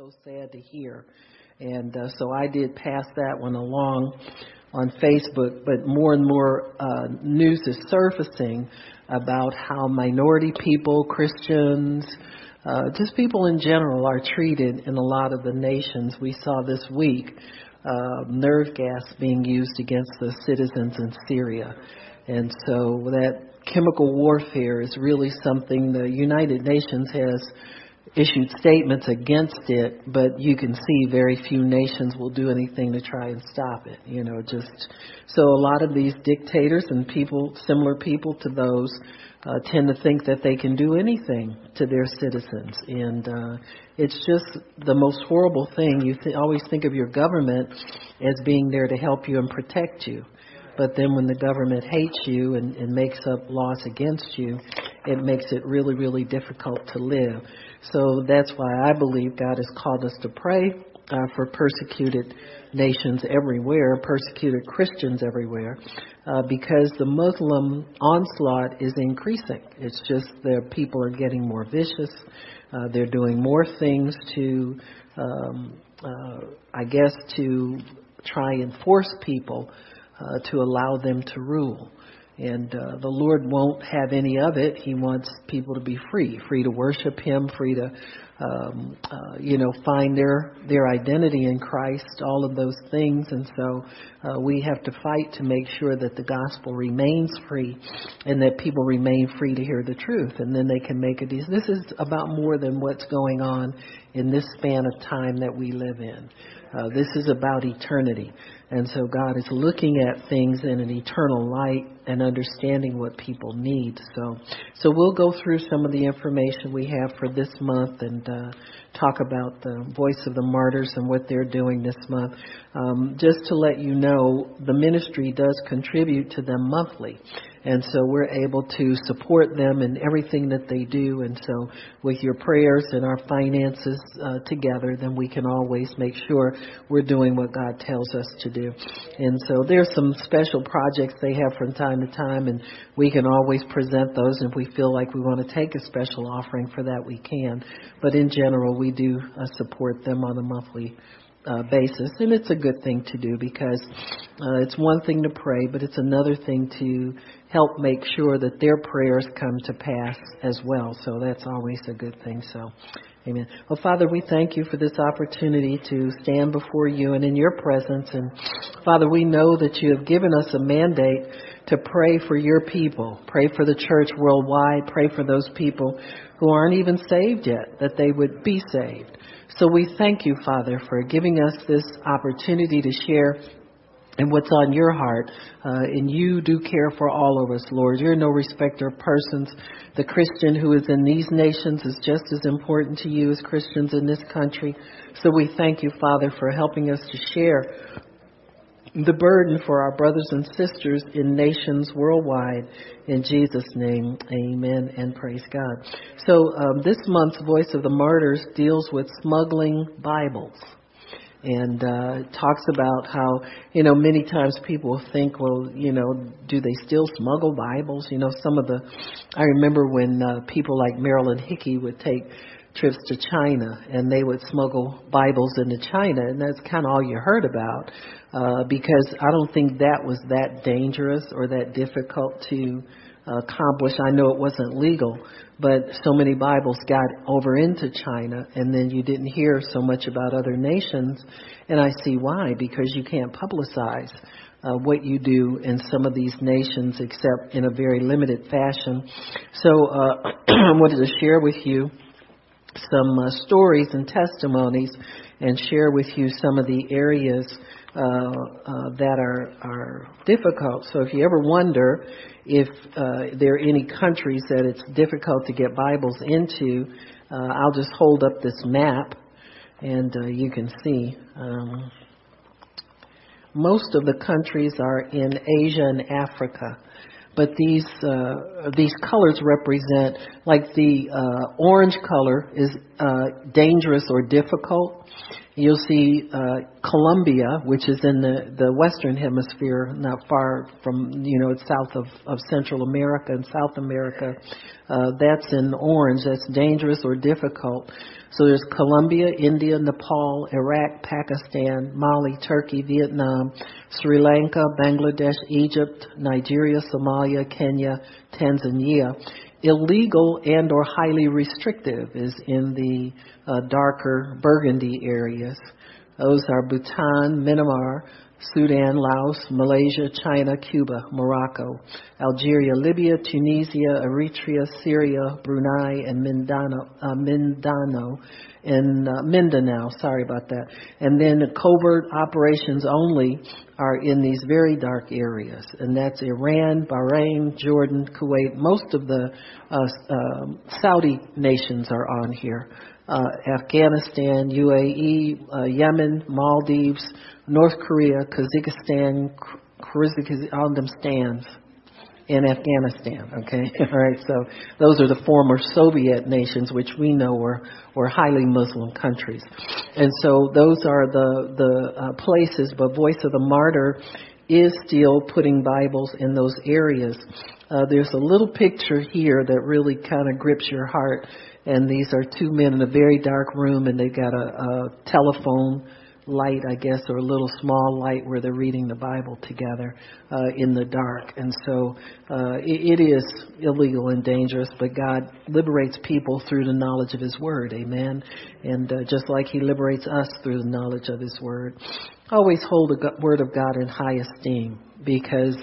so sad to hear. And uh, so I did pass that one along on Facebook, but more and more uh, news is surfacing about how minority people, Christians, uh, just people in general are treated in a lot of the nations. We saw this week uh, nerve gas being used against the citizens in Syria. And so that chemical warfare is really something the United Nations has issued statements against it, but you can see very few nations will do anything to try and stop it. You know, just so a lot of these dictators and people, similar people to those, uh, tend to think that they can do anything to their citizens, and uh, it's just the most horrible thing. You th- always think of your government as being there to help you and protect you. But then when the government hates you and, and makes up laws against you, it makes it really, really difficult to live. So that's why I believe God has called us to pray uh, for persecuted nations everywhere, persecuted Christians everywhere, uh, because the Muslim onslaught is increasing. It's just their people are getting more vicious. Uh, they're doing more things to, um, uh, I guess, to try and force people uh, to allow them to rule. And uh, the Lord won't have any of it. He wants people to be free, free to worship Him, free to, um, uh, you know, find their their identity in Christ. All of those things, and so uh, we have to fight to make sure that the gospel remains free, and that people remain free to hear the truth, and then they can make a decision. This is about more than what's going on in this span of time that we live in. Uh, this is about eternity. And so God is looking at things in an eternal light and understanding what people need. So, so we'll go through some of the information we have for this month and uh, talk about the voice of the martyrs and what they're doing this month. Um, just to let you know, the ministry does contribute to them monthly. And so we're able to support them in everything that they do. And so with your prayers and our finances uh, together, then we can always make sure we're doing what God tells us to do. And so there's some special projects they have from time to time, and we can always present those. And if we feel like we want to take a special offering for that, we can. But in general, we do uh, support them on a monthly uh, basis, and it's a good thing to do because uh, it's one thing to pray, but it's another thing to help make sure that their prayers come to pass as well. So that's always a good thing. So, Amen. Well, Father, we thank you for this opportunity to stand before you and in your presence. And Father, we know that you have given us a mandate to pray for your people, pray for the church worldwide, pray for those people who aren't even saved yet, that they would be saved. So we thank you, Father, for giving us this opportunity to share and what's on your heart. Uh, and you do care for all of us, Lord. You're no respecter of persons. The Christian who is in these nations is just as important to you as Christians in this country. So we thank you, Father, for helping us to share the burden for our brothers and sisters in nations worldwide. In Jesus' name, amen and praise God. So um, this month's Voice of the Martyrs deals with smuggling Bibles and uh, talks about how you know many times people think, well, you know, do they still smuggle Bibles? You know, some of the I remember when uh, people like Marilyn Hickey would take trips to China and they would smuggle Bibles into China, and that's kind of all you heard about uh, because I don't think that was that dangerous or that difficult to accomplish. I know it wasn't legal, but so many Bibles got over into China, and then you didn't hear so much about other nations. And I see why, because you can't publicize uh, what you do in some of these nations except in a very limited fashion. So uh, I wanted to share with you some uh, stories and testimonies and share with you some of the areas uh, uh, that are, are difficult. So if you ever wonder if uh, there are any countries that it's difficult to get Bibles into, uh, I'll just hold up this map and uh, you can see. Um, most of the countries are in Asia and Africa, but these uh, these colors represent, like the uh, orange color is uh, dangerous or difficult. You'll see uh, Colombia, which is in the, the western hemisphere, not far from, you know, it's south of, of Central America and South America. Uh, that's in orange. That's dangerous or difficult. So there's Colombia, India, Nepal, Iraq, Pakistan, Mali, Turkey, Vietnam, Sri Lanka, Bangladesh, Egypt, Nigeria, Somalia, Kenya, Tanzania. Illegal and or highly restrictive is in the uh, darker burgundy areas. Those are Bhutan, Myanmar, Sudan, Laos, Malaysia, China, Cuba, Morocco, Algeria, Libya, Tunisia, Eritrea, Syria, Brunei, and Mindanao, uh, Mindanao, and uh, Mindanao. Sorry about that. And then the covert operations only are in these very dark areas, and that's Iran, Bahrain, Jordan, Kuwait. Most of the uh, uh, Saudi nations are on here. Uh, Afghanistan, UAE, uh, Yemen, Maldives, North Korea, Kazakhstan, Kyrgyzstan, all them stands in Afghanistan. Okay, all right. So those are the former Soviet nations, which we know were were highly Muslim countries, and so those are the the uh, places. But Voice of the Martyr is still putting Bibles in those areas. Uh, there's a little picture here that really kind of grips your heart, and these are two men in a very dark room, and they've got a, a telephone light, I guess, or a little small light where they're reading the Bible together uh, in the dark. And so uh, it, it is illegal and dangerous, but God liberates people through the knowledge of His Word. Amen. And uh, just like He liberates us through the knowledge of His Word, always hold the Word of God in high esteem because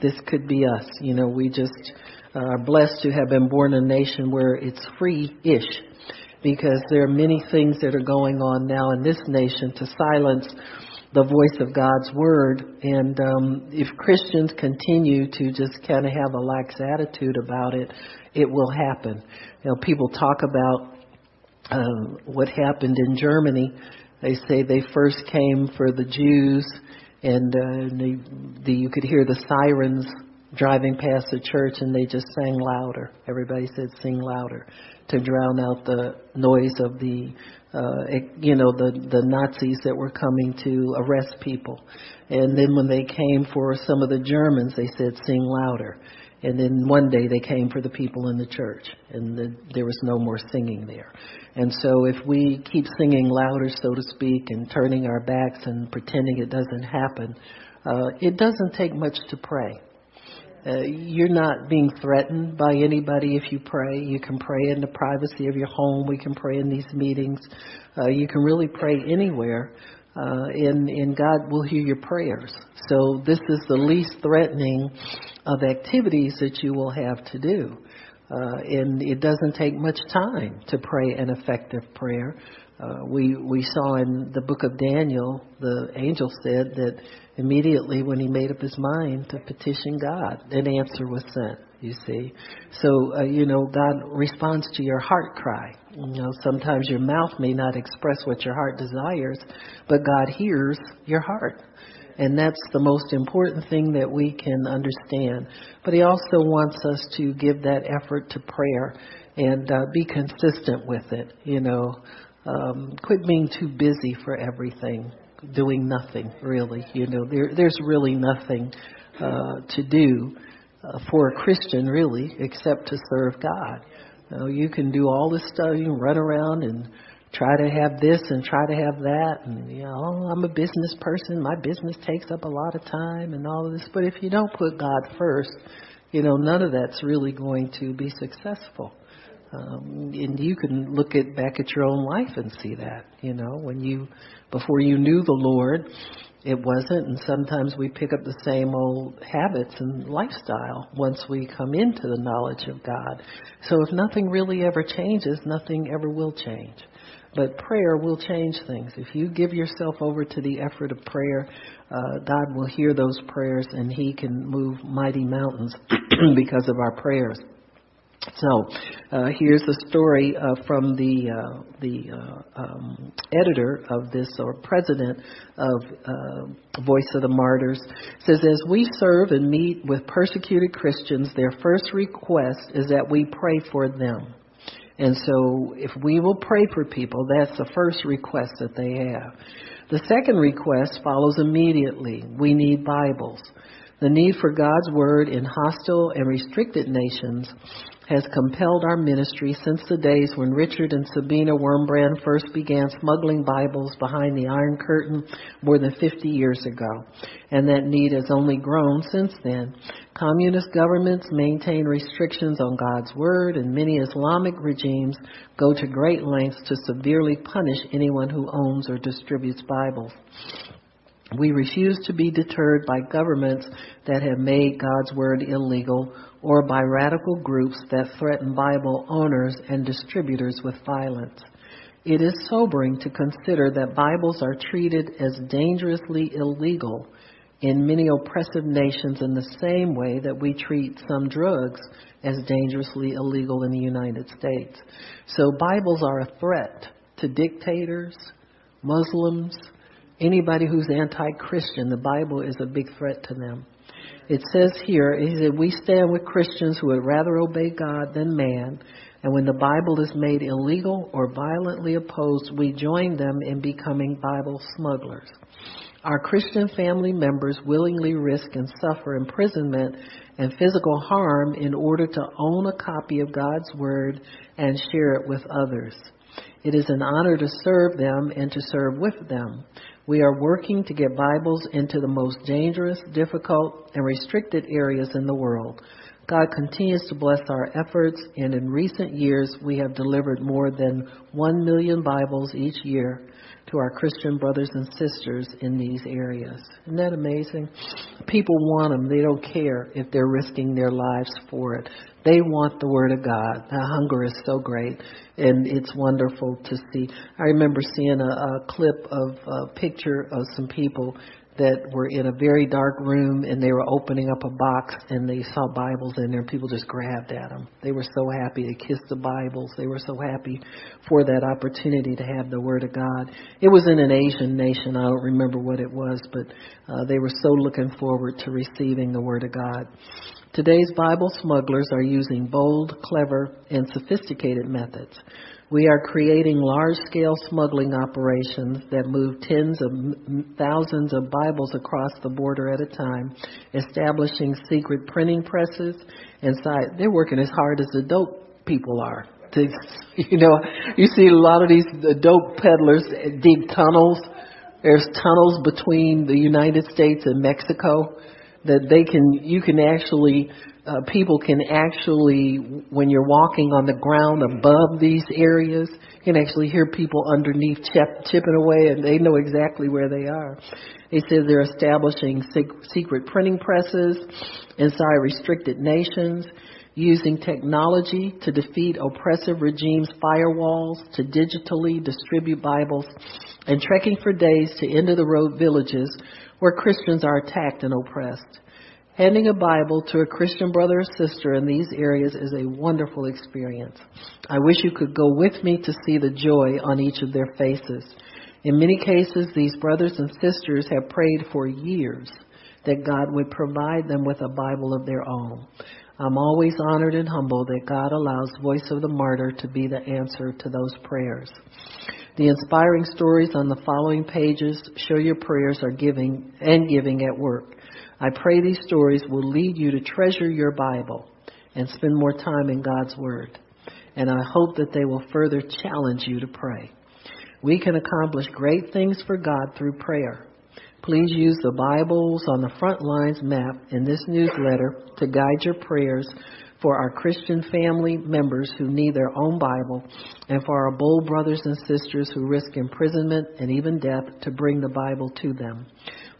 this could be us. You know, we just uh, are blessed to have been born in a nation where it's free-ish because there are many things that are going on now in this nation to silence the voice of God's word. And um, if Christians continue to just kind of have a lax attitude about it, it will happen. You know, people talk about um, what happened in Germany. They say they first came for the Jews, and uh, they, the, you could hear the sirens driving past the church, and they just sang louder. Everybody said, "Sing louder." to drown out the noise of the uh, you know the the Nazis that were coming to arrest people. And then when they came for some of the Germans, they said sing louder. And then one day they came for the people in the church, and the, there was no more singing there. And so if we keep singing louder, so to speak, and turning our backs and pretending it doesn't happen, uh, it doesn't take much to pray. Uh, you're not being threatened by anybody if you pray. You can pray in the privacy of your home. We can pray in these meetings. Uh, you can really pray anywhere, uh, and, and God will hear your prayers. So this is the least threatening of activities that you will have to do. Uh, and it doesn't take much time to pray an effective prayer. Uh, we we saw in the book of Daniel, the angel said that immediately when he made up his mind to petition God, an answer was sent. You see, so uh, you know God responds to your heart cry. You know, sometimes your mouth may not express what your heart desires, but God hears your heart. And that's the most important thing that we can understand. But He also wants us to give that effort to prayer and uh, be consistent with it. You know, um, quit being too busy for everything, doing nothing really. You know, there, there's really nothing uh, to do uh, for a Christian really, except to serve God. You, know, you can do all this stuff. You can run around and try to have this and try to have that, and you know, oh, I'm a business person. My business takes up a lot of time and all of this. But if you don't put God first, you know, none of that's really going to be successful. Um, and you can look at back at your own life and see that. You know, when you before you knew the Lord, it wasn't. And sometimes we pick up the same old habits and lifestyle once we come into the knowledge of God. So if nothing really ever changes, nothing ever will change. But prayer will change things. If you give yourself over to the effort of prayer, uh, God will hear those prayers and He can move mighty mountains because of our prayers. So uh, here's a story uh, from the uh, the uh, um, editor of this or president of uh, Voice of the Martyrs, says, As we serve and meet with persecuted Christians, their first request is that we pray for them. And so if we will pray for people, that's the first request that they have. The second request follows immediately. We need Bibles. The need for God's Word in hostile and restricted nations has compelled our ministry since the days when Richard and Sabina Wurmbrand first began smuggling Bibles behind the Iron Curtain more than 50 years ago. And that need has only grown since then. Communist governments maintain restrictions on God's Word, and many Islamic regimes go to great lengths to severely punish anyone who owns or distributes Bibles. We refuse to be deterred by governments that have made God's Word illegal or by radical groups that threaten Bible owners and distributors with violence. It is sobering to consider that Bibles are treated as dangerously illegal in many oppressive nations in the same way that we treat some drugs as dangerously illegal in the United States. So Bibles are a threat to dictators, Muslims, anybody who's anti-Christian. The Bible is a big threat to them. It says here, he said, we stand with Christians who would rather obey God than man. And when the Bible is made illegal or violently opposed, we join them in becoming Bible smugglers. Our Christian family members willingly risk and suffer imprisonment and physical harm in order to own a copy of God's Word and share it with others. It is an honor to serve them and to serve with them. We are working to get Bibles into the most dangerous, difficult, and restricted areas in the world. God continues to bless our efforts, and in recent years, we have delivered more than 1 million Bibles each year to our Christian brothers and sisters in these areas. Isn't that amazing? People want them. They don't care if they're risking their lives for it. They want the Word of God. The hunger is so great, and it's wonderful to see. I remember seeing a, a clip of a picture of some people that were in a very dark room and they were opening up a box and they saw Bibles in there and people just grabbed at them. They were so happy to kiss the Bibles. They were so happy for that opportunity to have the Word of God. It was in an Asian nation. I don't remember what it was, but uh, they were so looking forward to receiving the Word of God. Today's Bible smugglers are using bold, clever, and sophisticated methods. We are creating large scale smuggling operations that move tens of thousands of Bibles across the border at a time, establishing secret printing presses inside. They're working as hard as the dope people are. To, you know, you see a lot of these dope peddlers dig tunnels. There's tunnels between the United States and Mexico that they can, you can actually uh, people can actually, when you're walking on the ground above these areas, you can actually hear people underneath chip, chipping away, and they know exactly where they are. They said they're establishing secret printing presses inside restricted nations, using technology to defeat oppressive regimes' firewalls, to digitally distribute Bibles, and trekking for days to end of the road villages where Christians are attacked and oppressed. Handing a Bible to a Christian brother or sister in these areas is a wonderful experience. I wish you could go with me to see the joy on each of their faces. In many cases, these brothers and sisters have prayed for years that God would provide them with a Bible of their own. I'm always honored and humbled that God allows Voice of the Martyr to be the answer to those prayers. The inspiring stories on the following pages show your prayers are giving and giving at work. I pray these stories will lead you to treasure your Bible and spend more time in God's Word. And I hope that they will further challenge you to pray. We can accomplish great things for God through prayer. Please use the Bibles on the front lines map in this newsletter to guide your prayers for our Christian family members who need their own Bible, and for our bold brothers and sisters who risk imprisonment and even death to bring the Bible to them.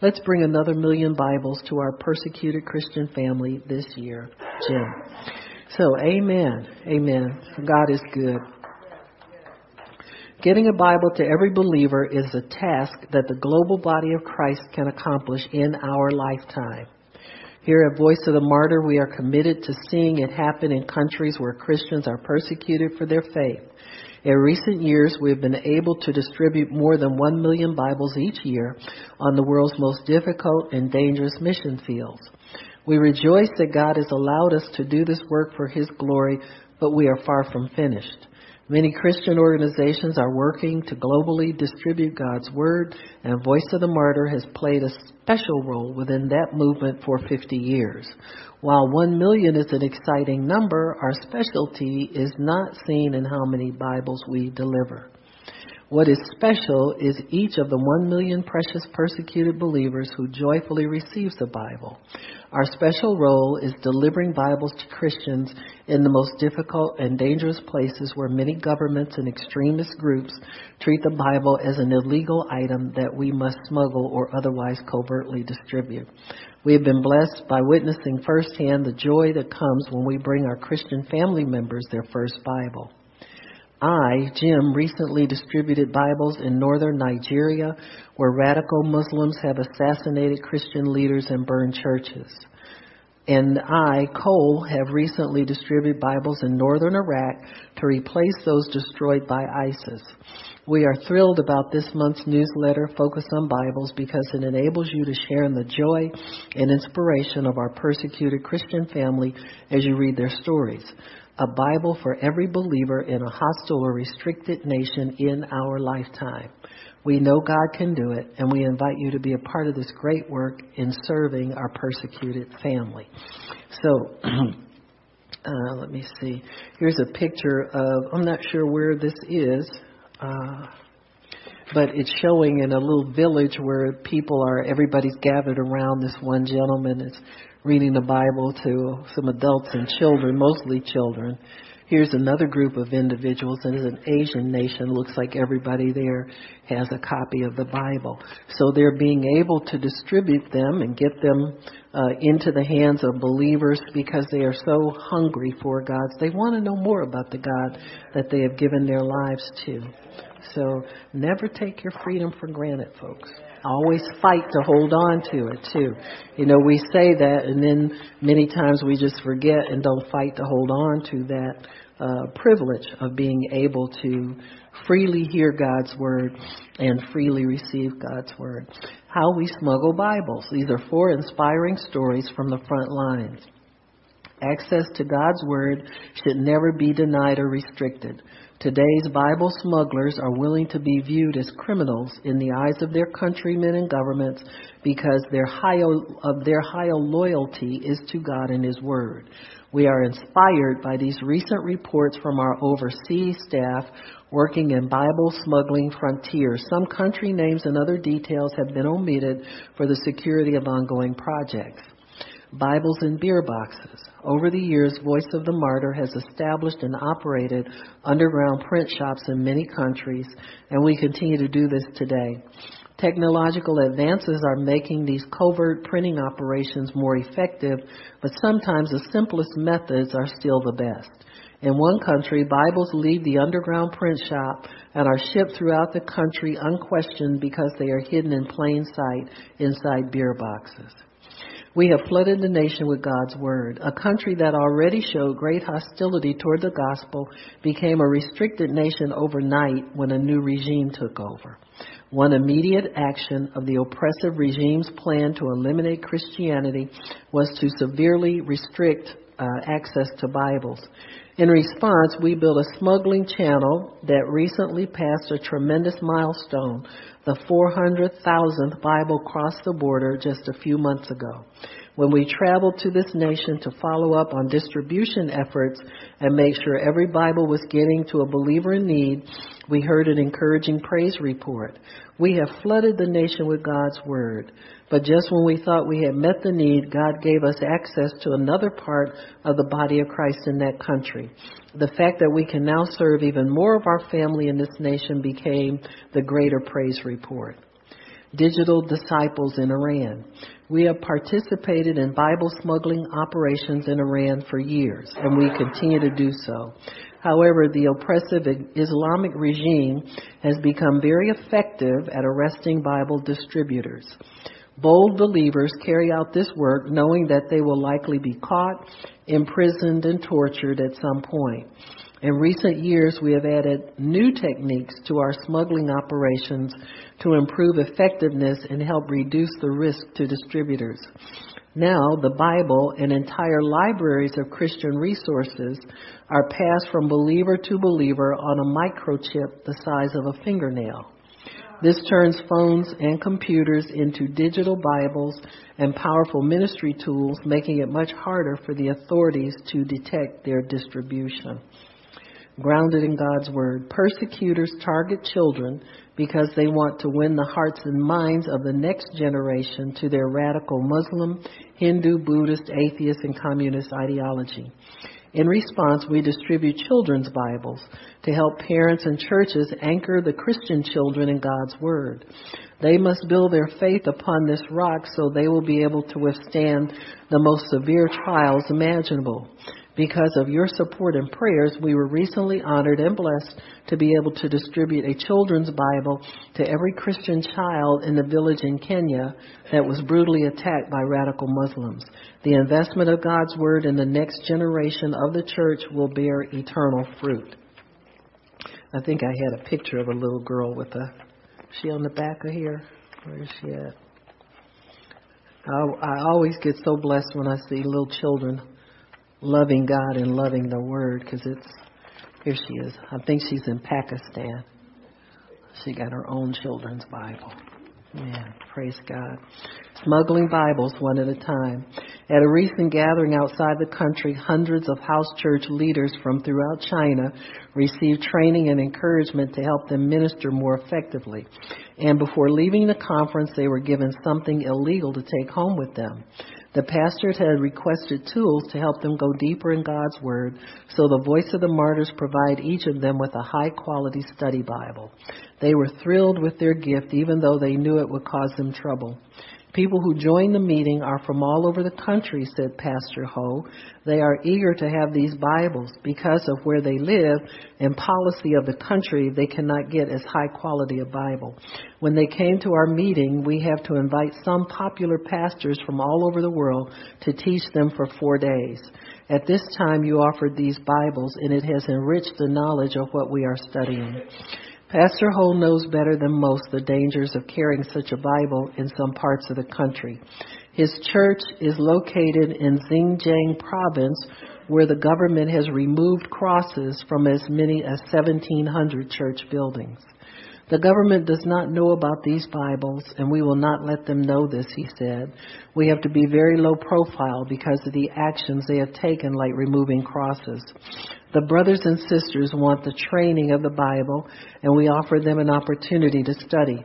Let's bring another million Bibles to our persecuted Christian family this year, Jim. So, amen. Amen. God is good. Getting a Bible to every believer is a task that the global body of Christ can accomplish in our lifetime. Here at Voice of the Martyr, we are committed to seeing it happen in countries where Christians are persecuted for their faith. In recent years, we have been able to distribute more than 1 million Bibles each year on the world's most difficult and dangerous mission fields. We rejoice that God has allowed us to do this work for His glory, but we are far from finished. Many Christian organizations are working to globally distribute God's Word, and Voice of the Martyr has played a special role within that movement for 50 years. While 1 million is an exciting number, our specialty is not seen in how many Bibles we deliver. What is special is each of the 1 million precious persecuted believers who joyfully receives the Bible. Our special role is delivering Bibles to Christians in the most difficult and dangerous places where many governments and extremist groups treat the Bible as an illegal item that we must smuggle or otherwise covertly distribute. We have been blessed by witnessing firsthand the joy that comes when we bring our Christian family members their first Bible. I, Jim, recently distributed Bibles in northern Nigeria where radical Muslims have assassinated Christian leaders and burned churches. And I, Cole, have recently distributed Bibles in northern Iraq to replace those destroyed by ISIS. We are thrilled about this month's newsletter, Focus on Bibles, because it enables you to share in the joy and inspiration of our persecuted Christian family as you read their stories a Bible for every believer in a hostile or restricted nation in our lifetime. We know God can do it, and we invite you to be a part of this great work in serving our persecuted family. So, uh, let me see. Here's a picture of, I'm not sure where this is. Uh, but it's showing in a little village where people are everybody's gathered around this one gentleman reading the Bible to some adults and children, mostly children. Here's another group of individuals, and it's an Asian nation. Looks like everybody there has a copy of the Bible. So they're being able to distribute them and get them uh, into the hands of believers because they are so hungry for God. They want to know more about the God that they have given their lives to. So never take your freedom for granted, folks. Always fight to hold on to it too. You know, we say that and then many times we just forget and don't fight to hold on to that uh, privilege of being able to freely hear God's word and freely receive God's word. How we smuggle Bibles. These are four inspiring stories from the front lines. Access to God's Word should never be denied or restricted. Today's Bible smugglers are willing to be viewed as criminals in the eyes of their countrymen and governments because their high, of their high loyalty is to God and His Word. We are inspired by these recent reports from our overseas staff working in Bible smuggling frontiers. Some country names and other details have been omitted for the security of ongoing projects. Bibles in beer boxes. Over the years, Voice of the Martyr has established and operated underground print shops in many countries, and we continue to do this today. Technological advances are making these covert printing operations more effective, but sometimes the simplest methods are still the best. In one country, Bibles leave the underground print shop and are shipped throughout the country unquestioned because they are hidden in plain sight inside beer boxes. We have flooded the nation with God's word. A country that already showed great hostility toward the gospel became a restricted nation overnight when a new regime took over. One immediate action of the oppressive regime's plan to eliminate Christianity was to severely restrict uh, access to Bibles. In response, we built a smuggling channel that recently passed a tremendous milestone. The 400,000th Bible crossed the border just a few months ago. When we traveled to this nation to follow up on distribution efforts and make sure every Bible was getting to a believer in need, we heard an encouraging praise report. We have flooded the nation with God's Word. But just when we thought we had met the need, God gave us access to another part of the body of Christ in that country. The fact that we can now serve even more of our family in this nation became the greater praise report. Digital disciples in Iran. We have participated in Bible smuggling operations in Iran for years, and we continue to do so. However, the oppressive Islamic regime has become very effective at arresting Bible distributors. Bold believers carry out this work knowing that they will likely be caught, imprisoned, and tortured at some point. In recent years, we have added new techniques to our smuggling operations to improve effectiveness and help reduce the risk to distributors. Now, the Bible and entire libraries of Christian resources are passed from believer to believer on a microchip the size of a fingernail. This turns phones and computers into digital Bibles and powerful ministry tools, making it much harder for the authorities to detect their distribution grounded in God's Word. Persecutors target children because they want to win the hearts and minds of the next generation to their radical Muslim, Hindu, Buddhist, atheist, and communist ideology. In response, we distribute children's Bibles to help parents and churches anchor the Christian children in God's Word. They must build their faith upon this rock so they will be able to withstand the most severe trials imaginable. Because of your support and prayers, we were recently honored and blessed to be able to distribute a children's Bible to every Christian child in the village in Kenya that was brutally attacked by radical Muslims. The investment of God's Word in the next generation of the church will bear eternal fruit. I think I had a picture of a little girl with a. She on the back of here? Where is she at? I, I always get so blessed when I see little children loving God and loving the Word because it's here she is. I think she's in Pakistan. She got her own children's Bible. Yeah, praise God. Smuggling Bibles one at a time. At a recent gathering outside the country, hundreds of house church leaders from throughout China received training and encouragement to help them minister more effectively. And before leaving the conference, they were given something illegal to take home with them. The pastors had requested tools to help them go deeper in God's Word, so the Voice of the Martyrs provide each of them with a high quality study Bible. They were thrilled with their gift, even though they knew it would cause them trouble. People who join the meeting are from all over the country, said Pastor Ho. They are eager to have these Bibles because of where they live and policy of the country, they cannot get as high quality a Bible. When they came to our meeting, we have to invite some popular pastors from all over the world to teach them for four days. At this time, you offered these Bibles, and it has enriched the knowledge of what we are studying. Pastor Ho knows better than most the dangers of carrying such a Bible in some parts of the country. His church is located in Xinjiang province where the government has removed crosses from as many as 1700 church buildings. The government does not know about these Bibles, and we will not let them know this, he said. We have to be very low profile because of the actions they have taken, like removing crosses. The brothers and sisters want the training of the Bible, and we offer them an opportunity to study.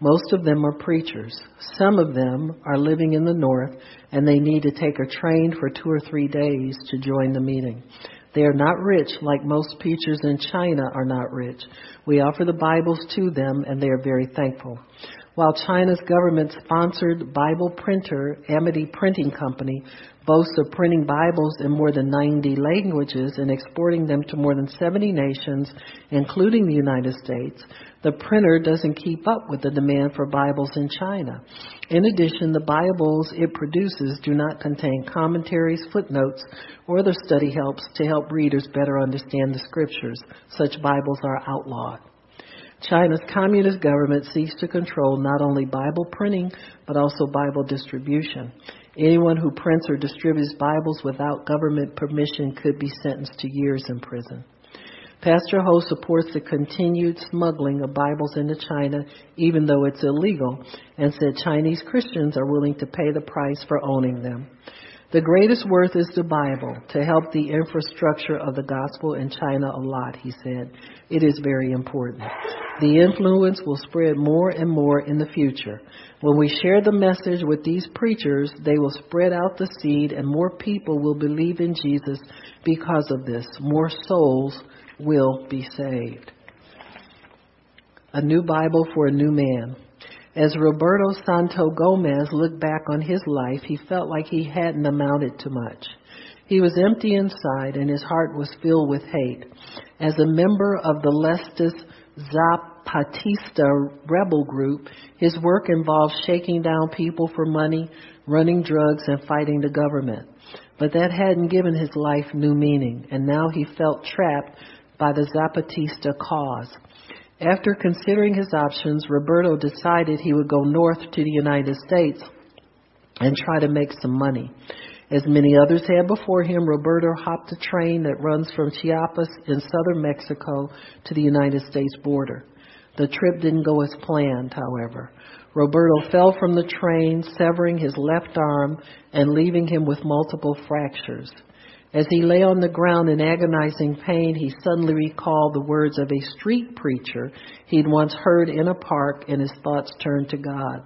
Most of them are preachers. Some of them are living in the north, and they need to take a train for two or three days to join the meeting. They are not rich like most preachers in China are not rich. We offer the Bibles to them, and they are very thankful. While China's government sponsored Bible printer, Amity Printing Company, boasts of printing Bibles in more than 90 languages and exporting them to more than 70 nations, including the United States, the printer doesn't keep up with the demand for Bibles in China. In addition, the Bibles it produces do not contain commentaries, footnotes, or other study helps to help readers better understand the scriptures. Such Bibles are outlawed. China's communist government seeks to control not only Bible printing, but also Bible distribution. Anyone who prints or distributes Bibles without government permission could be sentenced to years in prison. Pastor Ho supports the continued smuggling of Bibles into China, even though it's illegal, and said Chinese Christians are willing to pay the price for owning them. The greatest worth is the Bible to help the infrastructure of the gospel in China a lot, he said. It is very important. The influence will spread more and more in the future. When we share the message with these preachers, they will spread out the seed and more people will believe in Jesus because of this. More souls will be saved. A new Bible for a new man. As Roberto Santo Gomez looked back on his life, he felt like he hadn't amounted to much. He was empty inside and his heart was filled with hate. As a member of the leftist Zapatista rebel group, his work involved shaking down people for money, running drugs, and fighting the government. But that hadn't given his life new meaning, and now he felt trapped by the Zapatista cause. After considering his options, Roberto decided he would go north to the United States and try to make some money. As many others had before him, Roberto hopped a train that runs from Chiapas in southern Mexico to the United States border. The trip didn't go as planned, however. Roberto fell from the train, severing his left arm and leaving him with multiple fractures. As he lay on the ground in agonizing pain, he suddenly recalled the words of a street preacher he'd once heard in a park, and his thoughts turned to God.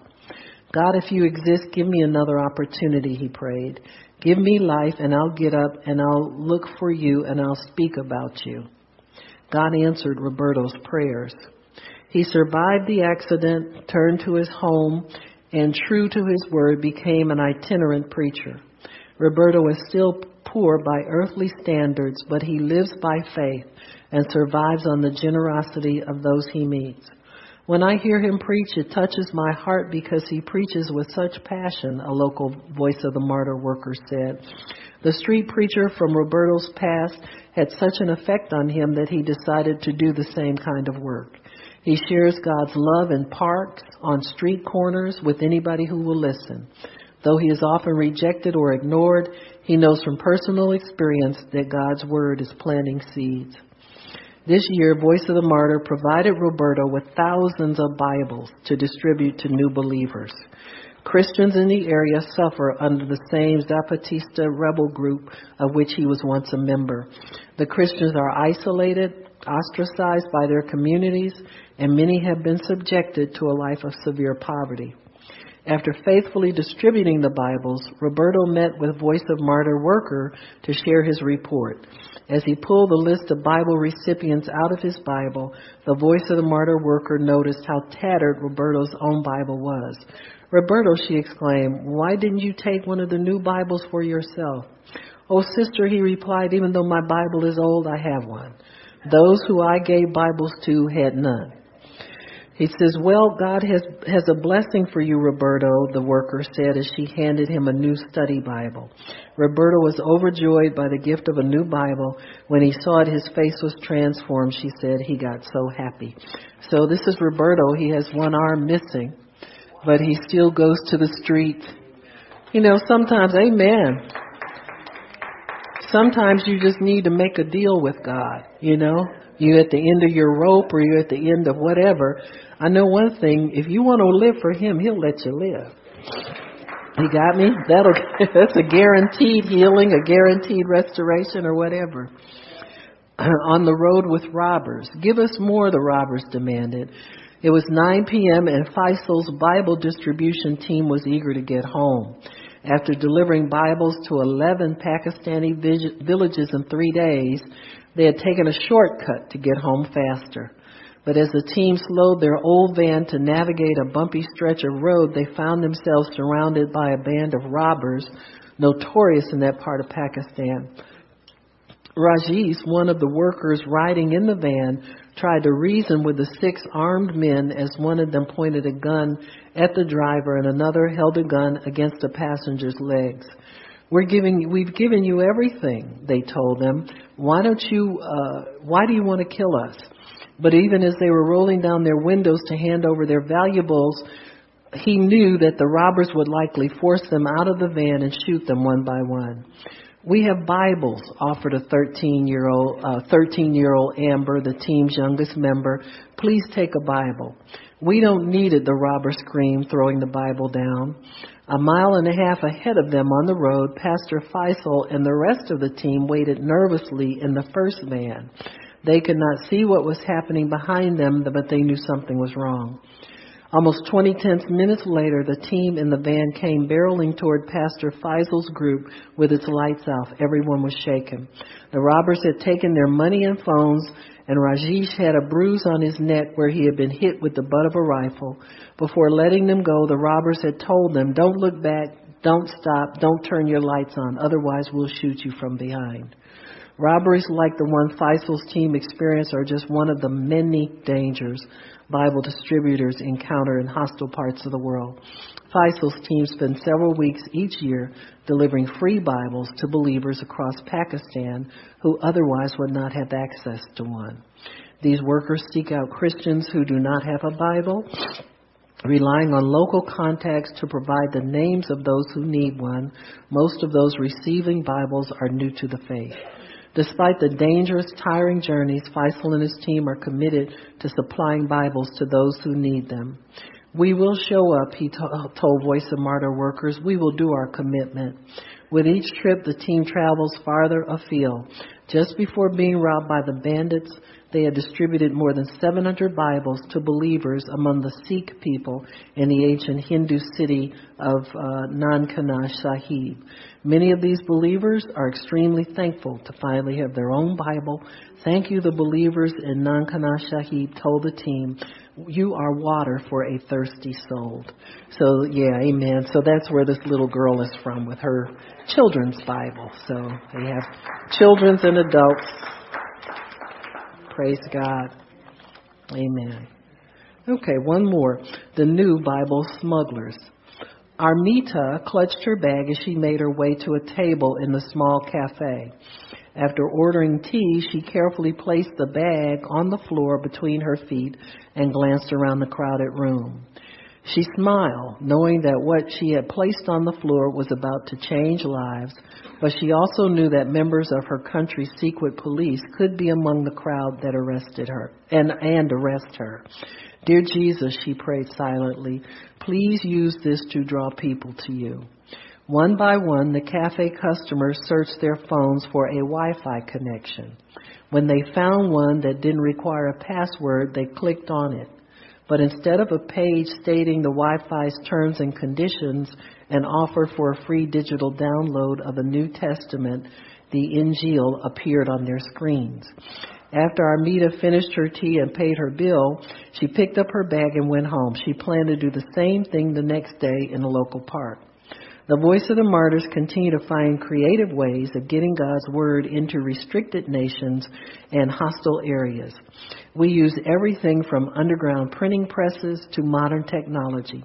God, if you exist, give me another opportunity, he prayed. Give me life, and I'll get up and I'll look for you and I'll speak about you. God answered Roberto's prayers. He survived the accident, turned to his home, and true to his word, became an itinerant preacher. Roberto is still poor by earthly standards, but he lives by faith and survives on the generosity of those he meets. When I hear him preach, it touches my heart because he preaches with such passion, a local voice of the martyr worker said. The street preacher from Roberto's past had such an effect on him that he decided to do the same kind of work. He shares God's love in parks, on street corners, with anybody who will listen. Though he is often rejected or ignored, he knows from personal experience that God's word is planting seeds. This year, Voice of the Martyr provided Roberto with thousands of Bibles to distribute to new believers. Christians in the area suffer under the same Zapatista rebel group of which he was once a member. The Christians are isolated, ostracized by their communities, and many have been subjected to a life of severe poverty. After faithfully distributing the Bibles, Roberto met with Voice of Martyr Worker to share his report. As he pulled the list of Bible recipients out of his Bible, the voice of the martyr worker noticed how tattered Roberto's own Bible was. Roberto, she exclaimed, why didn't you take one of the new Bibles for yourself? Oh, sister, he replied, even though my Bible is old, I have one. Those who I gave Bibles to had none. He says, Well, God has, has a blessing for you, Roberto, the worker said as she handed him a new study Bible. Roberto was overjoyed by the gift of a new Bible. When he saw it, his face was transformed. She said he got so happy. So this is Roberto. He has one arm missing, but he still goes to the street. You know, sometimes, amen. Sometimes you just need to make a deal with God, you know? you're at the end of your rope or you're at the end of whatever. I know one thing, if you want to live for him, he'll let you live. You got me? That'll that's a guaranteed healing, a guaranteed restoration or whatever. On the road with robbers. Give us more, the robbers demanded. It was 9 p.m. and Faisal's Bible distribution team was eager to get home. After delivering Bibles to 11 Pakistani villages in three days, they had taken a shortcut to get home faster. But as the team slowed their old van to navigate a bumpy stretch of road, they found themselves surrounded by a band of robbers notorious in that part of Pakistan. Rajesh, one of the workers riding in the van, tried to reason with the six armed men as one of them pointed a gun at the driver and another held a gun against the passenger's legs. We're giving, we've given you everything, they told them. Why don't you, uh, why do you want to kill us? But even as they were rolling down their windows to hand over their valuables, he knew that the robbers would likely force them out of the van and shoot them one by one. We have Bibles, offered a 13 year old, uh, 13 year old Amber, the team's youngest member. Please take a Bible. We don't need it, the robber screamed, throwing the Bible down. A mile and a half ahead of them on the road, Pastor Faisal and the rest of the team waited nervously in the first van. They could not see what was happening behind them, but they knew something was wrong. Almost 20 tenths minutes later, the team in the van came barreling toward Pastor Faisal's group with its lights off. Everyone was shaken. The robbers had taken their money and phones, and Rajesh had a bruise on his neck where he had been hit with the butt of a rifle. Before letting them go, the robbers had told them, Don't look back, don't stop, don't turn your lights on, otherwise we'll shoot you from behind. Robberies like the one Faisal's team experienced are just one of the many dangers Bible distributors encounter in hostile parts of the world. Faisal's team spend several weeks each year delivering free Bibles to believers across Pakistan who otherwise would not have access to one. These workers seek out Christians who do not have a Bible, relying on local contacts to provide the names of those who need one. Most of those receiving Bibles are new to the faith. Despite the dangerous, tiring journeys, Faisal and his team are committed to supplying Bibles to those who need them. We will show up, he told Voice of Martyr workers. We will do our commitment. With each trip, the team travels farther afield. Just before being robbed by the bandits, they had distributed more than 700 Bibles to believers among the Sikh people in the ancient Hindu city of uh, Nankana Sahib. Many of these believers are extremely thankful to finally have their own Bible. Thank you, the believers in Nankana Sahib told the team. You are water for a thirsty soul. So, yeah, amen. So that's where this little girl is from with her children's Bible. So they have children's and adults Praise God. Amen. Okay, one more. The new Bible smugglers. Armida clutched her bag as she made her way to a table in the small cafe. After ordering tea, she carefully placed the bag on the floor between her feet and glanced around the crowded room. She smiled, knowing that what she had placed on the floor was about to change lives, but she also knew that members of her country's secret police could be among the crowd that arrested her and, and arrest her. Dear Jesus, she prayed silently, please use this to draw people to you. One by one, the cafe customers searched their phones for a Wi-Fi connection. When they found one that didn't require a password, they clicked on it. But instead of a page stating the Wi-Fi's terms and conditions and offer for a free digital download of the New Testament, the Injil appeared on their screens. After Armida finished her tea and paid her bill, she picked up her bag and went home. She planned to do the same thing the next day in a local park. The Voice of the Martyrs continue to find creative ways of getting God's Word into restricted nations and hostile areas. We use everything from underground printing presses to modern technology,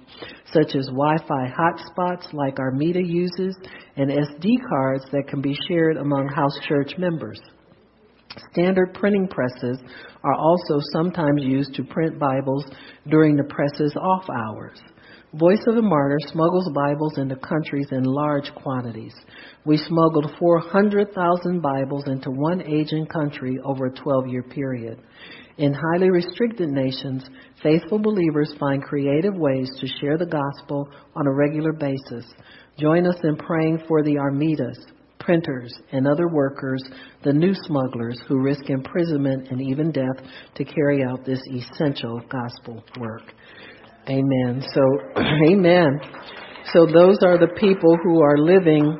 such as Wi-Fi hotspots like Armida uses and SD cards that can be shared among house church members. Standard printing presses are also sometimes used to print Bibles during the press's off hours. Voice of the Martyr smuggles Bibles into countries in large quantities. We smuggled 400,000 Bibles into one Asian country over a 12 year period. In highly restricted nations, faithful believers find creative ways to share the gospel on a regular basis. Join us in praying for the Armidas, printers, and other workers, the new smugglers who risk imprisonment and even death to carry out this essential gospel work. Amen. So, amen. So those are the people who are living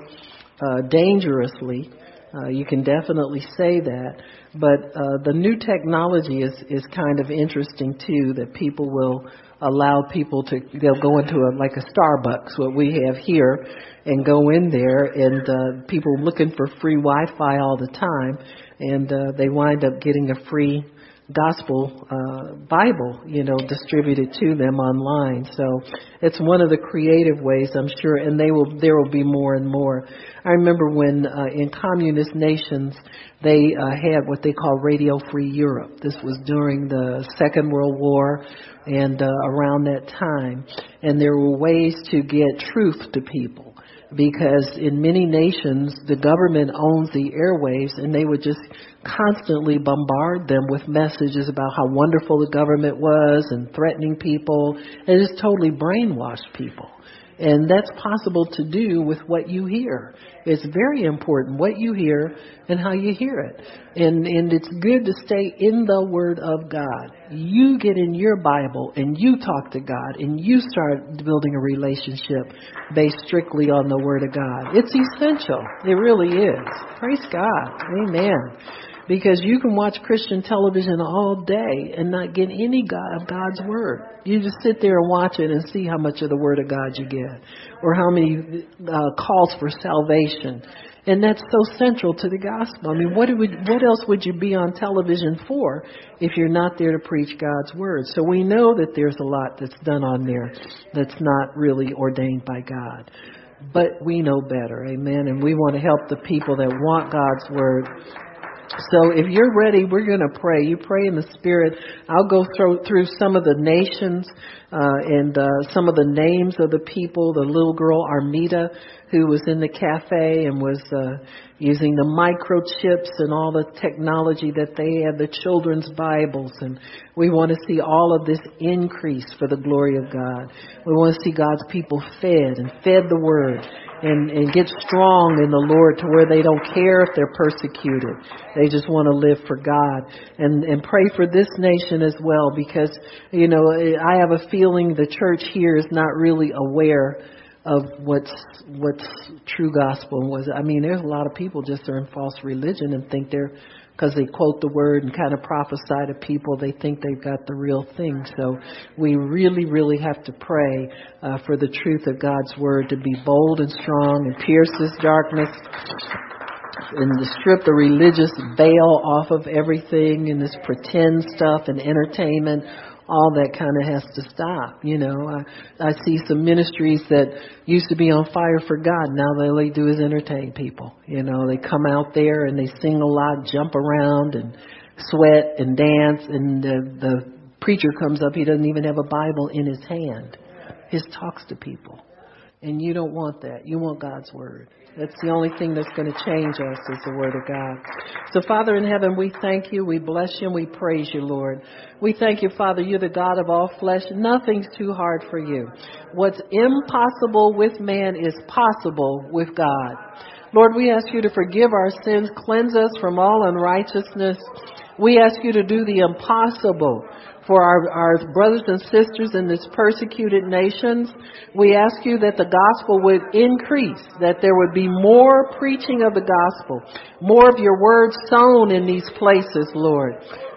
uh, dangerously. Uh, you can definitely say that. But uh, the new technology is is kind of interesting too. That people will allow people to they'll go into a like a Starbucks, what we have here, and go in there, and uh, people looking for free Wi-Fi all the time, and uh, they wind up getting a free gospel uh, Bible, you know, distributed to them online. So it's one of the creative ways, I'm sure, and they will there will be more and more. I remember when uh, in communist nations they uh, had what they call Radio Free Europe. This was during the Second World War and uh, around that time, and there were ways to get truth to people because in many nations the government owns the airwaves and they would just constantly bombard them with messages about how wonderful the government was and threatening people and just totally brainwash people. And that's possible to do with what you hear. It's very important what you hear and how you hear it. And, and it's good to stay in the Word of God. You get in your Bible and you talk to God and you start building a relationship based strictly on the Word of God. It's essential. It really is. Praise God. Amen because you can watch Christian television all day and not get any God of God's word. You just sit there and watch it and see how much of the word of God you get, or how many uh, calls for salvation And that's so central to the gospel. I mean, what, would, what else would you be on television for if you're not there to preach God's word? So we know that there's a lot that's done on there that's not really ordained by God. But we know better, amen. And we want to help the people that want God's word so if you're ready, we're going to pray. You pray in the Spirit. I'll go through, through some of the nations uh, and uh, some of the names of the people. The little girl Armida, who was in the cafe and was uh, using the microchips and all the technology that they had, the children's Bibles, and we want to see all of this increase for the glory of God. We want to see God's people fed and fed the Word and, and get strong in the Lord to where they don't care if they're persecuted. They just want to live for God. And, and pray for this nation as well because, you know, I have a feeling the church here is not really aware of what's what's true gospel and was. I mean, there's a lot of people just are in false religion and think they're because they quote the word and kind of prophesy to people, they think they've got the real thing. So we really, really have to pray uh, for the truth of God's word to be bold and strong and pierce this darkness and to strip the religious veil off of everything and this pretend stuff and entertainment all that kind of has to stop. You know, I, I see some ministries that used to be on fire for God. Now all they do is entertain people. You know, they come out there and they sing a lot, jump around and sweat and dance. And the, the preacher comes up. He doesn't even have a Bible in his hand. He talks to people. And you don't want that. You want God's word. That's the only thing that's going to change us is the Word of God. So, Father in heaven, we thank you, we bless you, and we praise you, Lord. We thank you, Father, you're the God of all flesh. Nothing's too hard for you. What's impossible with man is possible with God. Lord, we ask you to forgive our sins, cleanse us from all unrighteousness. We ask you to do the impossible for our, our brothers and sisters in this persecuted nations. We ask you that the gospel would increase, that there would be more preaching of the gospel, more of your word sown in these places, Lord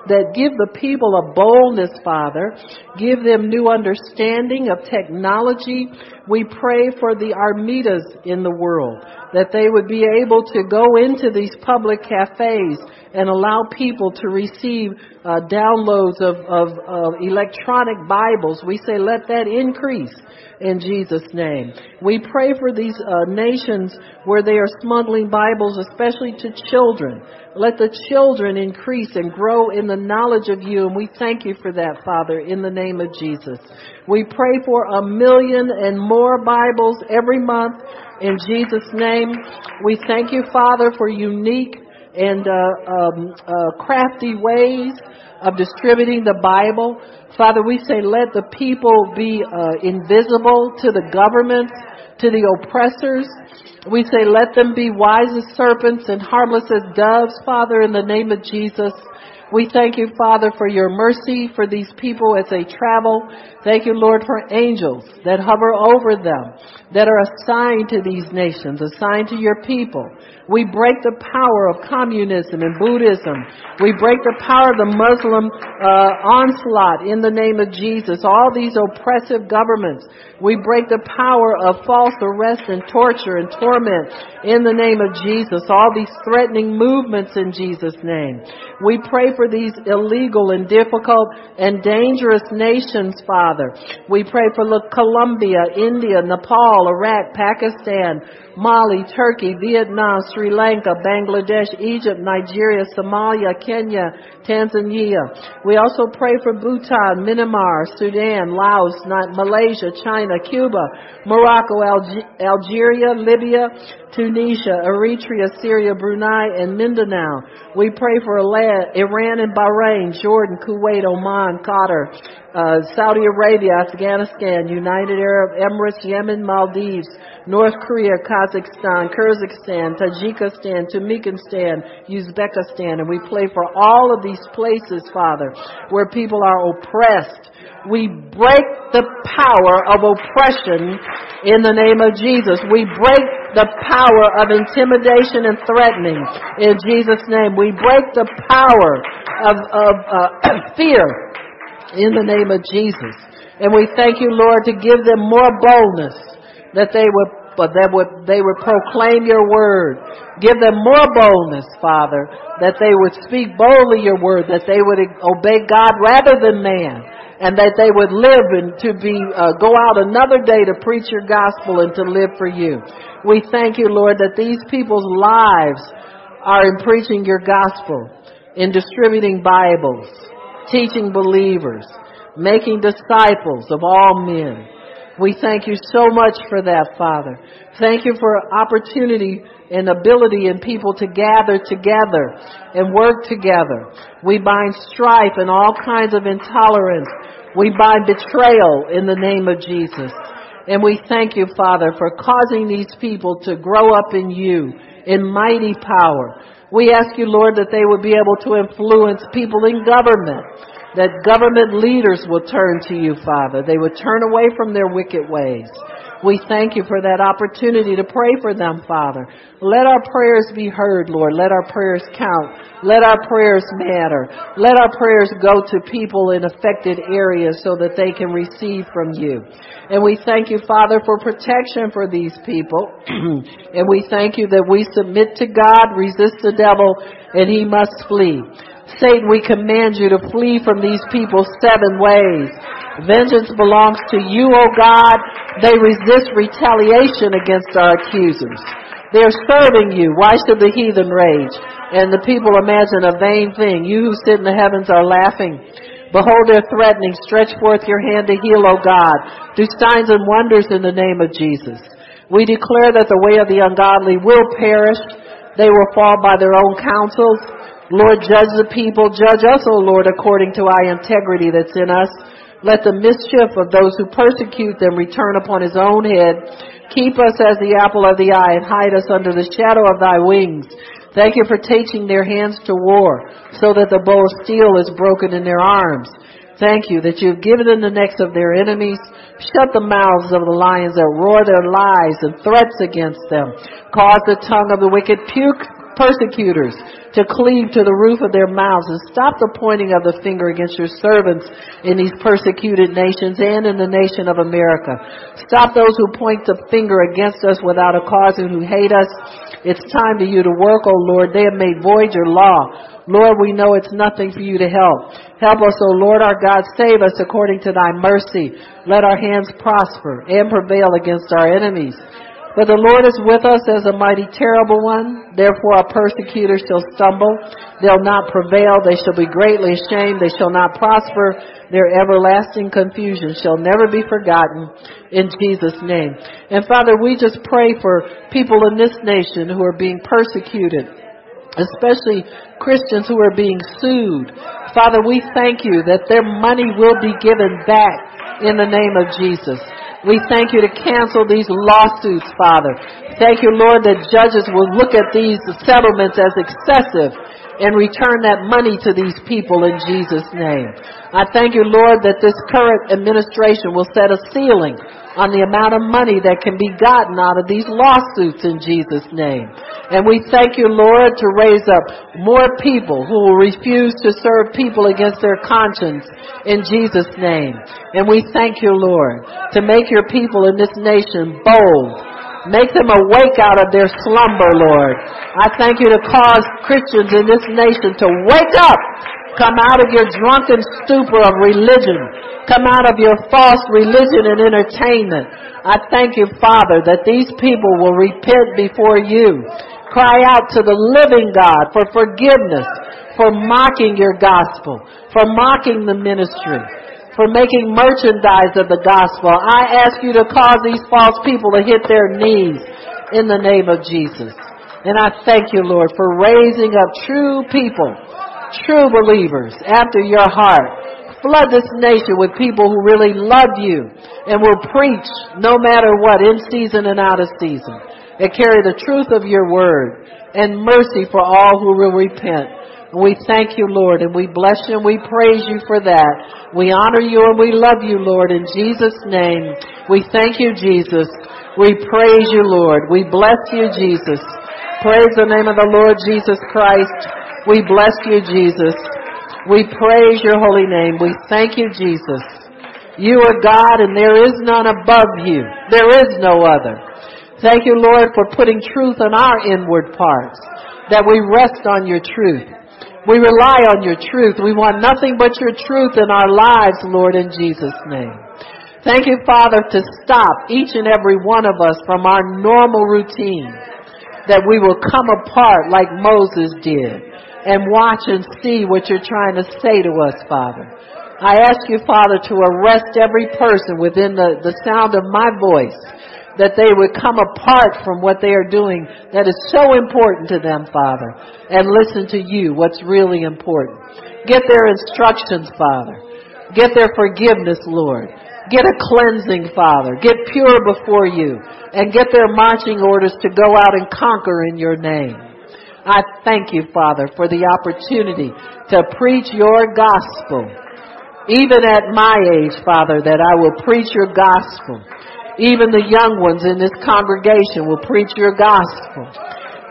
that give the people a boldness, Father. Give them new understanding of technology. We pray for the Armidas in the world, that they would be able to go into these public cafes and allow people to receive uh, downloads of, of, of electronic Bibles. We say, let that increase in Jesus' name. We pray for these uh, nations where they are smuggling Bibles, especially to children. Let the children increase and grow in the knowledge of you, and we thank you for that, Father, in the name of Jesus. We pray for a million and more Bibles every month in Jesus' name. We thank you, Father, for unique and uh, um, uh, crafty ways of distributing the Bible. Father, we say let the people be uh, invisible to the governments, to the oppressors. We say let them be wise as serpents and harmless as doves, Father, in the name of Jesus. We thank you, Father, for your mercy for these people as they travel. Thank you, Lord, for angels that hover over them, that are assigned to these nations, assigned to your people. We break the power of communism and Buddhism. We break the power of the Muslim uh, onslaught in the name of Jesus. All these oppressive governments. We break the power of false arrest and torture and torment in the name of Jesus. All these threatening movements in Jesus' name. We pray for these illegal and difficult and dangerous nations, Father. We pray for look, Colombia, India, Nepal, Iraq, Pakistan, Mali, Turkey, Vietnam, Sri Lanka, Bangladesh, Egypt, Nigeria, Somalia, Kenya, Tanzania. We also pray for Bhutan, Myanmar, Sudan, Laos, Malaysia, China, Cuba, Morocco, Algeria, Libya, Tunisia, Eritrea, Syria, Brunei, and Mindanao. We pray for Iran and Bahrain, Jordan, Kuwait, Oman, Qatar, uh, Saudi Arabia, Afghanistan, United Arab Emirates, Yemen, Maldives, North Korea, Kazakhstan, Kyrgyzstan, Tajikistan, Turkmenistan, Uzbekistan, and we pray for all of these places, Father, where people are oppressed. We break the power of oppression in the name of Jesus. We break the power of intimidation and threatening in Jesus' name. We break the power of, of uh, fear in the name of Jesus. And we thank you, Lord, to give them more boldness that they would that would, they would proclaim your word. Give them more boldness, Father, that they would speak boldly your word, that they would obey God rather than man, and that they would live and to be, uh, go out another day to preach your gospel and to live for you. We thank you, Lord, that these people's lives are in preaching your gospel, in distributing Bibles, teaching believers, making disciples of all men. We thank you so much for that, Father. Thank you for opportunity and ability in people to gather together and work together. We bind strife and all kinds of intolerance. We bind betrayal in the name of Jesus. And we thank you, Father, for causing these people to grow up in you in mighty power. We ask you, Lord, that they would be able to influence people in government that government leaders will turn to you, Father. They would turn away from their wicked ways. We thank you for that opportunity to pray for them, Father. Let our prayers be heard, Lord. Let our prayers count. Let our prayers matter. Let our prayers go to people in affected areas so that they can receive from you. And we thank you, Father, for protection for these people. and we thank you that we submit to God, resist the devil, and he must flee. Satan, we command you to flee from these people seven ways. Vengeance belongs to you, O God. They resist retaliation against our accusers. They're serving you. Why should the heathen rage? And the people imagine a vain thing. You who sit in the heavens are laughing. Behold, they're threatening. Stretch forth your hand to heal, O God. Do signs and wonders in the name of Jesus. We declare that the way of the ungodly will perish. They will fall by their own counsels. Lord, judge the people. Judge us, O Lord, according to our integrity that's in us. Let the mischief of those who persecute them return upon his own head. Keep us as the apple of the eye and hide us under the shadow of thy wings. Thank you for teaching their hands to war so that the bow of steel is broken in their arms. Thank you that you've given them the necks of their enemies. Shut the mouths of the lions that roar their lies and threats against them. Cause the tongue of the wicked puke persecutors to cleave to the roof of their mouths and stop the pointing of the finger against your servants in these persecuted nations and in the nation of America. Stop those who point the finger against us without a cause and who hate us. It's time for you to work, O oh Lord. They have made void your law. Lord, we know it's nothing for you to help. Help us, O Lord our God, save us according to thy mercy. Let our hands prosper and prevail against our enemies. But the Lord is with us as a mighty terrible one. Therefore our persecutors shall stumble. They'll not prevail. They shall be greatly ashamed. They shall not prosper. Their everlasting confusion shall never be forgotten in Jesus' name. And Father, we just pray for people in this nation who are being persecuted especially Christians who are being sued. Father, we thank you that their money will be given back in the name of Jesus. We thank you to cancel these lawsuits, Father. Thank you, Lord, that judges will look at these settlements as excessive and return that money to these people in Jesus' name. I thank you, Lord, that this current administration will set a ceiling on the amount of money that can be gotten out of these lawsuits in Jesus' name. And we thank you, Lord, to raise up more people who will refuse to serve people against their conscience in Jesus' name. And we thank you, Lord, to make your people in this nation bold. Make them awake out of their slumber, Lord. I thank you to cause Christians in this nation to wake up Come out of your drunken stupor of religion. Come out of your false religion and entertainment. I thank you, Father, that these people will repent before you. Cry out to the living God for forgiveness, for mocking your gospel, for mocking the ministry, for making merchandise of the gospel. I ask you to cause these false people to hit their knees in the name of Jesus. And I thank you, Lord, for raising up true people true believers after your heart. Flood this nation with people who really love you and will preach no matter what, in season and out of season, and carry the truth of your word and mercy for all who will repent. We thank you, Lord, and we bless you and we praise you for that. We honor you and we love you, Lord, in Jesus' name. We thank you, Jesus. We praise you, Lord. We bless you, Jesus. Praise the name of the Lord Jesus Christ. We bless you, Jesus. We praise your holy name. We thank you, Jesus. You are God and there is none above you. There is no other. Thank you, Lord, for putting truth on our inward parts, that we rest on your truth. We rely on your truth. We want nothing but your truth in our lives, Lord, in Jesus' name. Thank you, Father, to stop each and every one of us from our normal routine, that we will come apart like Moses did and watch and see what you're trying to say to us, Father. I ask you, Father, to arrest every person within the, the sound of my voice that they would come apart from what they are doing that is so important to them, Father, and listen to you, what's really important. Get their instructions, Father. Get their forgiveness, Lord. Get a cleansing, Father. Get pure before you. And get their marching orders to go out and conquer in your name. I thank you, Father, for the opportunity to preach your gospel. Even at my age, Father, that I will preach your gospel even the young ones in this congregation will preach your gospel.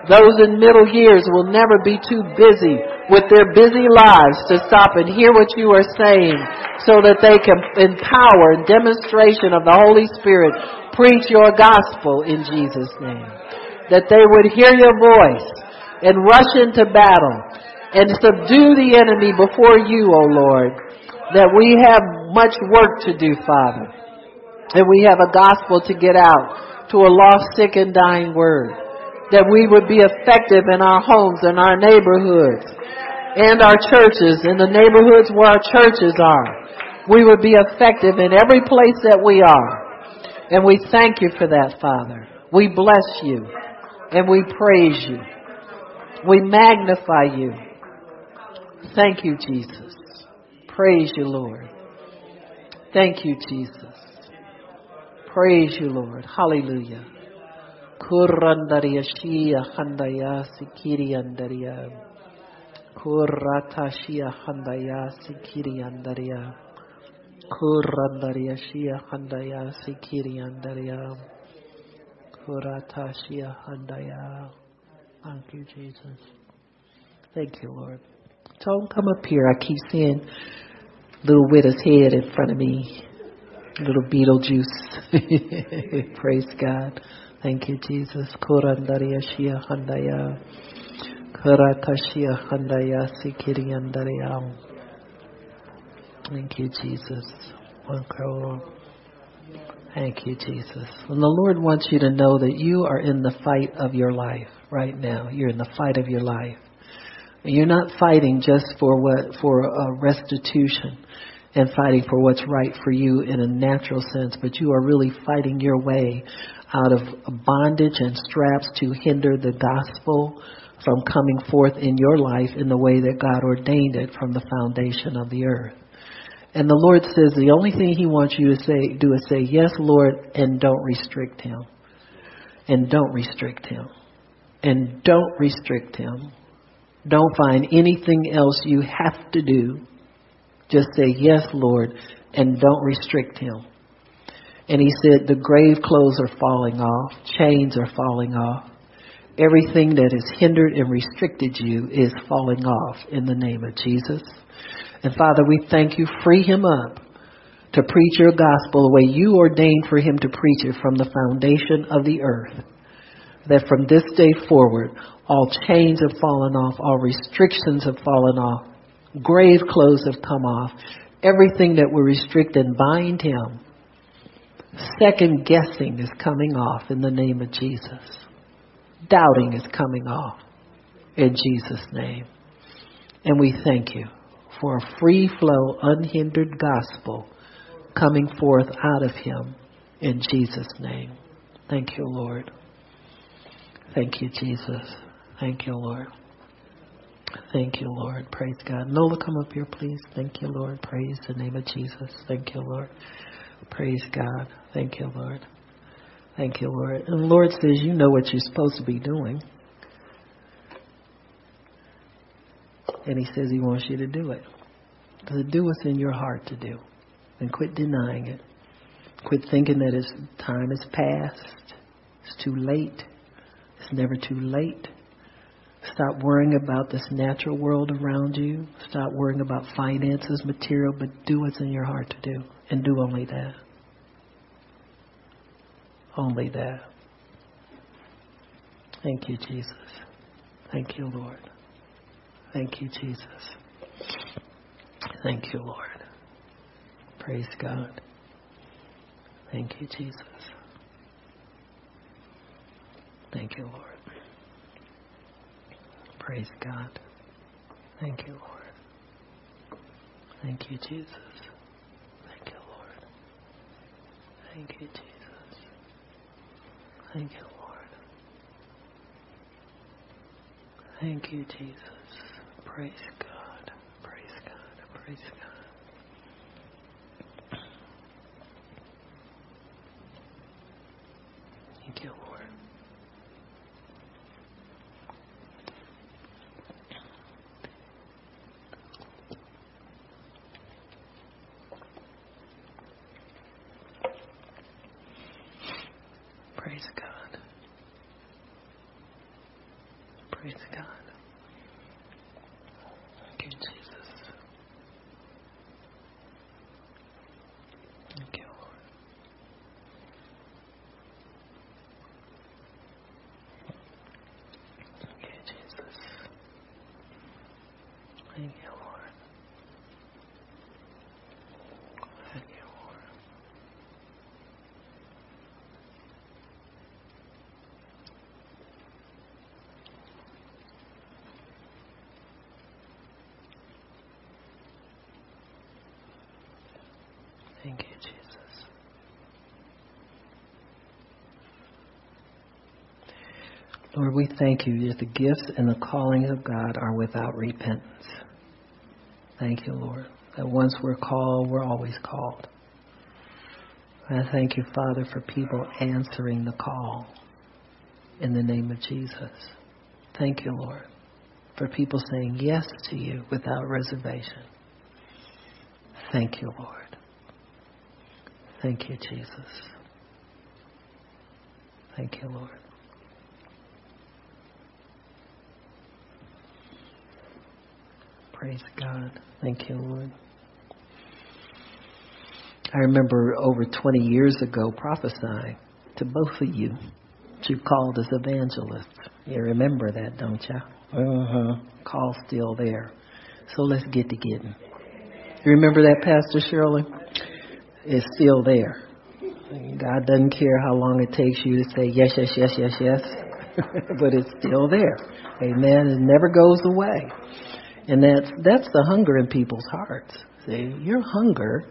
Those in middle years will never be too busy with their busy lives to stop and hear what you are saying so that they can empower and demonstration of the Holy Spirit preach your gospel in Jesus' name. That they would hear your voice and rush into battle and subdue the enemy before you, O Lord. That we have much work to do, Father and we have a gospel to get out to a lost, sick, and dying word. That we would be effective in our homes and our neighborhoods and our churches, in the neighborhoods where our churches are. We would be effective in every place that we are. And we thank you for that, Father. We bless you and we praise you. We magnify you. Thank you, Jesus. Praise you, Lord. Thank you, Jesus. Praise you, Lord. Hallelujah. Kurandaria Shia Handaya Sikiri Andaria. Kurata Handaya Sikiri Andaria. Kurandaria Shia Handaya Sikiri Andaria. Kurata Handaya. Thank you, Jesus. Thank you, Lord. Don't come up here. I keep seeing little widow's head in front of me little Beetlejuice. Praise God. Thank you, Jesus. Thank you, Jesus. Thank you, Jesus. And the Lord wants you to know that you are in the fight of your life right now. You're in the fight of your life. You're not fighting just for what for a restitution and fighting for what's right for you in a natural sense, but you are really fighting your way out of bondage and straps to hinder the gospel from coming forth in your life in the way that God ordained it from the foundation of the earth. And the Lord says the only thing He wants you to say, do is say, Yes, Lord, and don't restrict Him. And don't restrict Him. And don't restrict Him. Don't find anything else you have to do just say, Yes, Lord, and don't restrict him. And he said, The grave clothes are falling off, chains are falling off. Everything that has hindered and restricted you is falling off in the name of Jesus. And Father, we thank you. Free him up to preach your gospel the way you ordained for him to preach it from the foundation of the earth. That from this day forward, all chains have fallen off, all restrictions have fallen off, Grave clothes have come off. Everything that will restrict and bind him. Second guessing is coming off in the name of Jesus. Doubting is coming off in Jesus' name. And we thank you for a free flow, unhindered gospel coming forth out of him in Jesus' name. Thank you, Lord. Thank you, Jesus. Thank you, Lord. Thank you, Lord. Praise God. Nola, come up here, please. Thank you, Lord. Praise the name of Jesus. Thank you, Lord. Praise God. Thank you, Lord. Thank you, Lord. And the Lord says, You know what you're supposed to be doing. And He says He wants you to do it. To do what's in your heart to do. And quit denying it. Quit thinking that it's, time is past. It's too late. It's never too late. Stop worrying about this natural world around you. Stop worrying about finances, material, but do what's in your heart to do. And do only that. Only that. Thank you, Jesus. Thank you, Lord. Thank you, Jesus. Thank you, Lord. Praise God. Thank you, Jesus. Thank you, Lord. Praise God. Thank you, Lord. Thank you, Jesus. Thank you, Lord. Thank you, Jesus. Thank you, Lord. Thank you, Jesus. Praise God. Praise God. Thank you, Lord. Praise God. Praise God. Thank you, Jesus. Thank you, Lord. Thank you, Jesus. Thank you, Lord. Thank you, Lord. Thank you, Jesus. Lord, we thank you that the gifts and the calling of God are without repentance. Thank you, Lord, that once we're called, we're always called. I thank you, Father, for people answering the call in the name of Jesus. Thank you, Lord, for people saying yes to you without reservation. Thank you, Lord. Thank you, Jesus. Thank you, Lord. Praise God. Thank you, Lord. I remember over 20 years ago prophesying to both of you. You called as evangelists. You remember that, don't you? Uh-huh. Call still there. So let's get to getting. You remember that, Pastor Shirley? It's still there. God doesn't care how long it takes you to say yes, yes, yes, yes, yes, but it's still there. Amen. It never goes away. And that's that's the hunger in people's hearts. See, your hunger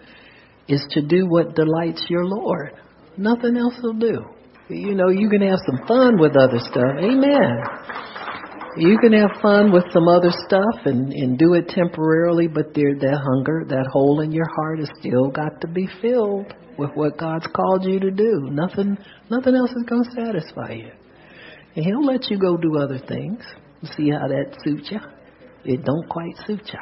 is to do what delights your Lord. Nothing else will do. You know, you can have some fun with other stuff. Amen. You can have fun with some other stuff and, and do it temporarily, but there that hunger, that hole in your heart has still got to be filled with what God's called you to do. Nothing nothing else is gonna satisfy you. And he'll let you go do other things. See how that suits you. It don't quite suit you.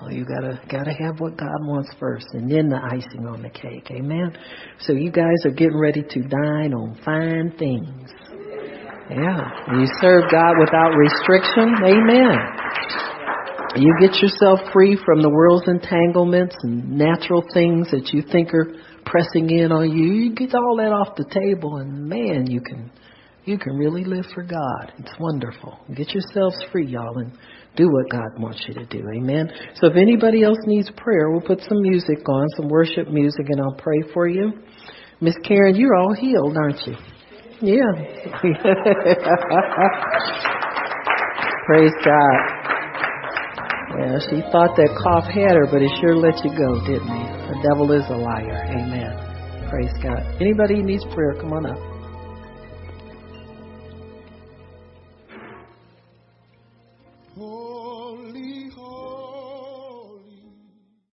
Well, you gotta gotta have what God wants first, and then the icing on the cake. Amen. So you guys are getting ready to dine on fine things. Yeah, you serve God without restriction. Amen. You get yourself free from the world's entanglements and natural things that you think are pressing in on you. You get all that off the table, and man, you can you can really live for God. It's wonderful. Get yourselves free, y'all, and do what God wants you to do. Amen. So if anybody else needs prayer, we'll put some music on, some worship music, and I'll pray for you. Miss Karen, you're all healed, aren't you? Yeah. Praise God. Yeah, she thought that cough had her, but it sure let you go, didn't it? The devil is a liar. Amen. Praise God. Anybody needs prayer, come on up.